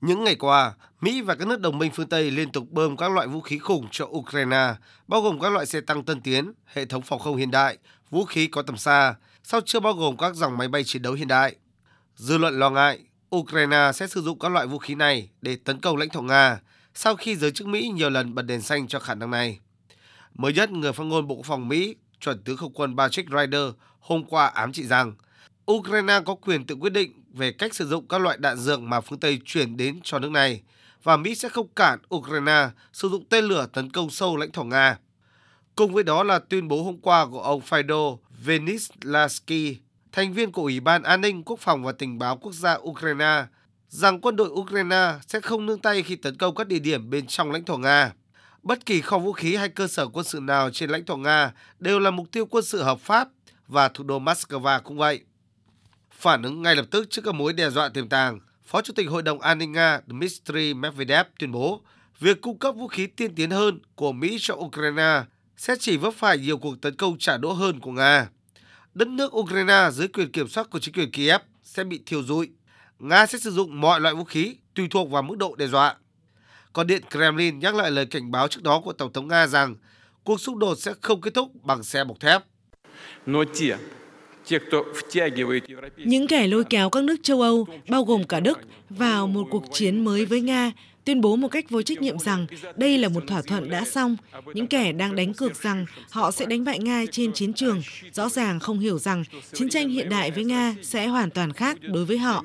Những ngày qua, Mỹ và các nước đồng minh phương Tây liên tục bơm các loại vũ khí khủng cho Ukraine, bao gồm các loại xe tăng tân tiến, hệ thống phòng không hiện đại, vũ khí có tầm xa, sau chưa bao gồm các dòng máy bay chiến đấu hiện đại. Dư luận lo ngại Ukraine sẽ sử dụng các loại vũ khí này để tấn công lãnh thổ Nga sau khi giới chức Mỹ nhiều lần bật đèn xanh cho khả năng này. Mới nhất, người phát ngôn Bộ Quốc phòng Mỹ, chuẩn tướng không quân Patrick Ryder hôm qua ám chỉ rằng Ukraine có quyền tự quyết định về cách sử dụng các loại đạn dược mà phương Tây chuyển đến cho nước này và Mỹ sẽ không cản Ukraine sử dụng tên lửa tấn công sâu lãnh thổ Nga. Cùng với đó là tuyên bố hôm qua của ông Fyodor Venislansky, thành viên của Ủy ban An ninh Quốc phòng và Tình báo Quốc gia Ukraine, rằng quân đội Ukraine sẽ không nương tay khi tấn công các địa điểm bên trong lãnh thổ Nga. Bất kỳ kho vũ khí hay cơ sở quân sự nào trên lãnh thổ Nga đều là mục tiêu quân sự hợp pháp và thủ đô Moscow cũng vậy. Phản ứng ngay lập tức trước các mối đe dọa tiềm tàng, Phó Chủ tịch Hội đồng An ninh Nga Dmitry Medvedev tuyên bố việc cung cấp vũ khí tiên tiến hơn của Mỹ cho Ukraine sẽ chỉ vấp phải nhiều cuộc tấn công trả đũa hơn của Nga. Đất nước Ukraine dưới quyền kiểm soát của chính quyền Kiev sẽ bị thiêu rụi. Nga sẽ sử dụng mọi loại vũ khí tùy thuộc vào mức độ đe dọa. Còn Điện Kremlin nhắc lại lời cảnh báo trước đó của Tổng thống Nga rằng cuộc xung đột sẽ không kết thúc bằng xe bọc thép. Những kẻ lôi kéo các nước châu Âu, bao gồm cả Đức, vào một cuộc chiến mới với Nga, tuyên bố một cách vô trách nhiệm rằng đây là một thỏa thuận đã xong. Những kẻ đang đánh cược rằng họ sẽ đánh bại Nga trên chiến trường, rõ ràng không hiểu rằng chiến tranh hiện đại với Nga sẽ hoàn toàn khác đối với họ.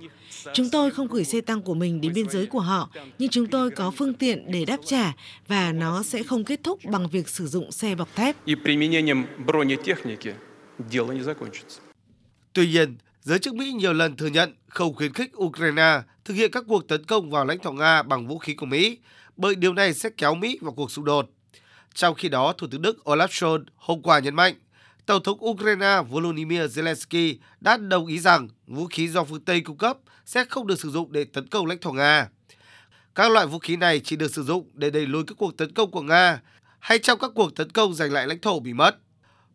Chúng tôi không gửi xe tăng của mình đến biên giới của họ, nhưng chúng tôi có phương tiện để đáp trả và nó sẽ không kết thúc bằng việc sử dụng xe bọc thép. Tuy nhiên, giới chức Mỹ nhiều lần thừa nhận không khuyến khích Ukraine thực hiện các cuộc tấn công vào lãnh thổ Nga bằng vũ khí của Mỹ, bởi điều này sẽ kéo Mỹ vào cuộc xung đột. Trong khi đó, Thủ tướng Đức Olaf Scholz hôm qua nhấn mạnh, Tổng thống Ukraine Volodymyr Zelensky đã đồng ý rằng vũ khí do phương Tây cung cấp sẽ không được sử dụng để tấn công lãnh thổ Nga. Các loại vũ khí này chỉ được sử dụng để đẩy lùi các cuộc tấn công của Nga hay trong các cuộc tấn công giành lại lãnh thổ bị mất.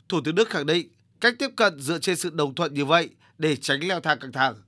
Thủ tướng Đức khẳng định cách tiếp cận dựa trên sự đồng thuận như vậy để tránh leo thang căng thẳng.